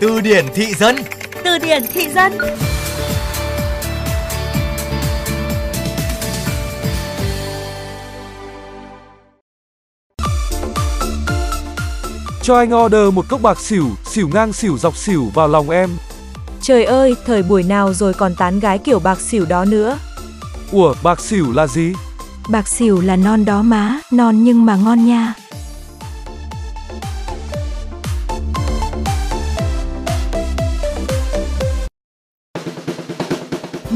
Từ điển thị dân Từ điển thị dân Cho anh order một cốc bạc xỉu, xỉu ngang xỉu dọc xỉu vào lòng em. Trời ơi, thời buổi nào rồi còn tán gái kiểu bạc xỉu đó nữa. Ủa, bạc xỉu là gì? Bạc xỉu là non đó má, non nhưng mà ngon nha.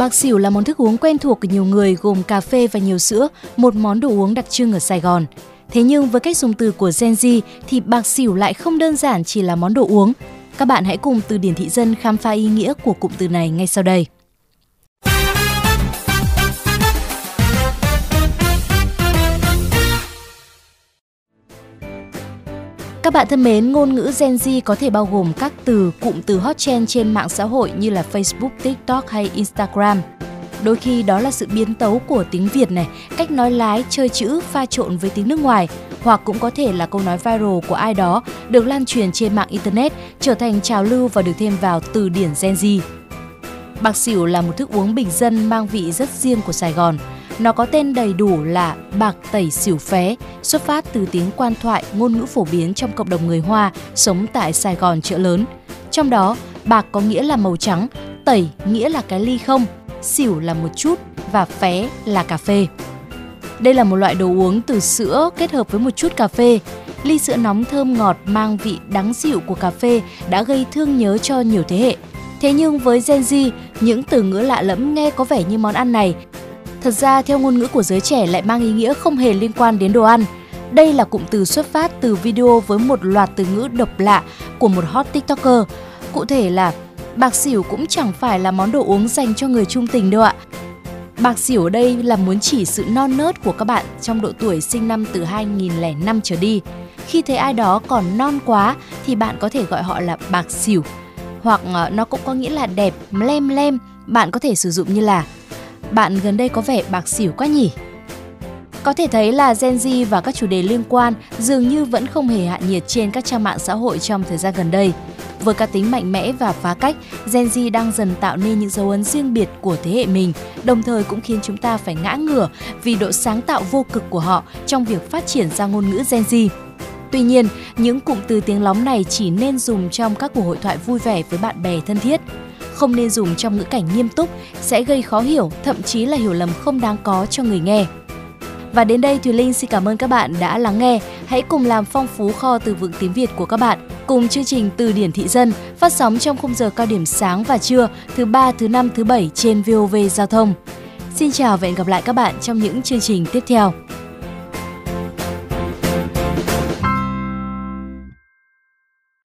Bạc xỉu là món thức uống quen thuộc của nhiều người gồm cà phê và nhiều sữa, một món đồ uống đặc trưng ở Sài Gòn. Thế nhưng với cách dùng từ của Gen Z thì bạc xỉu lại không đơn giản chỉ là món đồ uống. Các bạn hãy cùng từ điển thị dân khám phá ý nghĩa của cụm từ này ngay sau đây. Các bạn thân mến, ngôn ngữ Gen Z có thể bao gồm các từ, cụm từ hot trend trên mạng xã hội như là Facebook, TikTok hay Instagram. Đôi khi đó là sự biến tấu của tiếng Việt này, cách nói lái, chơi chữ pha trộn với tiếng nước ngoài, hoặc cũng có thể là câu nói viral của ai đó được lan truyền trên mạng internet, trở thành trào lưu và được thêm vào từ điển Gen Z. Bạc xỉu là một thức uống bình dân mang vị rất riêng của Sài Gòn. Nó có tên đầy đủ là bạc tẩy xỉu phé, xuất phát từ tiếng quan thoại ngôn ngữ phổ biến trong cộng đồng người Hoa sống tại Sài Gòn chợ lớn. Trong đó, bạc có nghĩa là màu trắng, tẩy nghĩa là cái ly không, xỉu là một chút và phé là cà phê. Đây là một loại đồ uống từ sữa kết hợp với một chút cà phê. Ly sữa nóng thơm ngọt mang vị đắng dịu của cà phê đã gây thương nhớ cho nhiều thế hệ. Thế nhưng với Gen Z, những từ ngữ lạ lẫm nghe có vẻ như món ăn này Thật ra theo ngôn ngữ của giới trẻ lại mang ý nghĩa không hề liên quan đến đồ ăn. Đây là cụm từ xuất phát từ video với một loạt từ ngữ độc lạ của một hot tiktoker. Cụ thể là bạc xỉu cũng chẳng phải là món đồ uống dành cho người trung tình đâu ạ. Bạc xỉu ở đây là muốn chỉ sự non nớt của các bạn trong độ tuổi sinh năm từ 2005 trở đi. Khi thấy ai đó còn non quá thì bạn có thể gọi họ là bạc xỉu. Hoặc ờ, nó cũng có nghĩa là đẹp, lem lem, bạn có thể sử dụng như là bạn gần đây có vẻ bạc xỉu quá nhỉ? Có thể thấy là Gen Z và các chủ đề liên quan dường như vẫn không hề hạ nhiệt trên các trang mạng xã hội trong thời gian gần đây. Với cá tính mạnh mẽ và phá cách, Gen Z đang dần tạo nên những dấu ấn riêng biệt của thế hệ mình, đồng thời cũng khiến chúng ta phải ngã ngửa vì độ sáng tạo vô cực của họ trong việc phát triển ra ngôn ngữ Gen Z. Tuy nhiên, những cụm từ tiếng lóng này chỉ nên dùng trong các cuộc hội thoại vui vẻ với bạn bè thân thiết không nên dùng trong ngữ cảnh nghiêm túc sẽ gây khó hiểu, thậm chí là hiểu lầm không đáng có cho người nghe. Và đến đây Thùy Linh xin cảm ơn các bạn đã lắng nghe. Hãy cùng làm phong phú kho từ vựng tiếng Việt của các bạn cùng chương trình Từ điển thị dân phát sóng trong khung giờ cao điểm sáng và trưa thứ ba, thứ năm, thứ bảy trên VOV Giao thông. Xin chào và hẹn gặp lại các bạn trong những chương trình tiếp theo.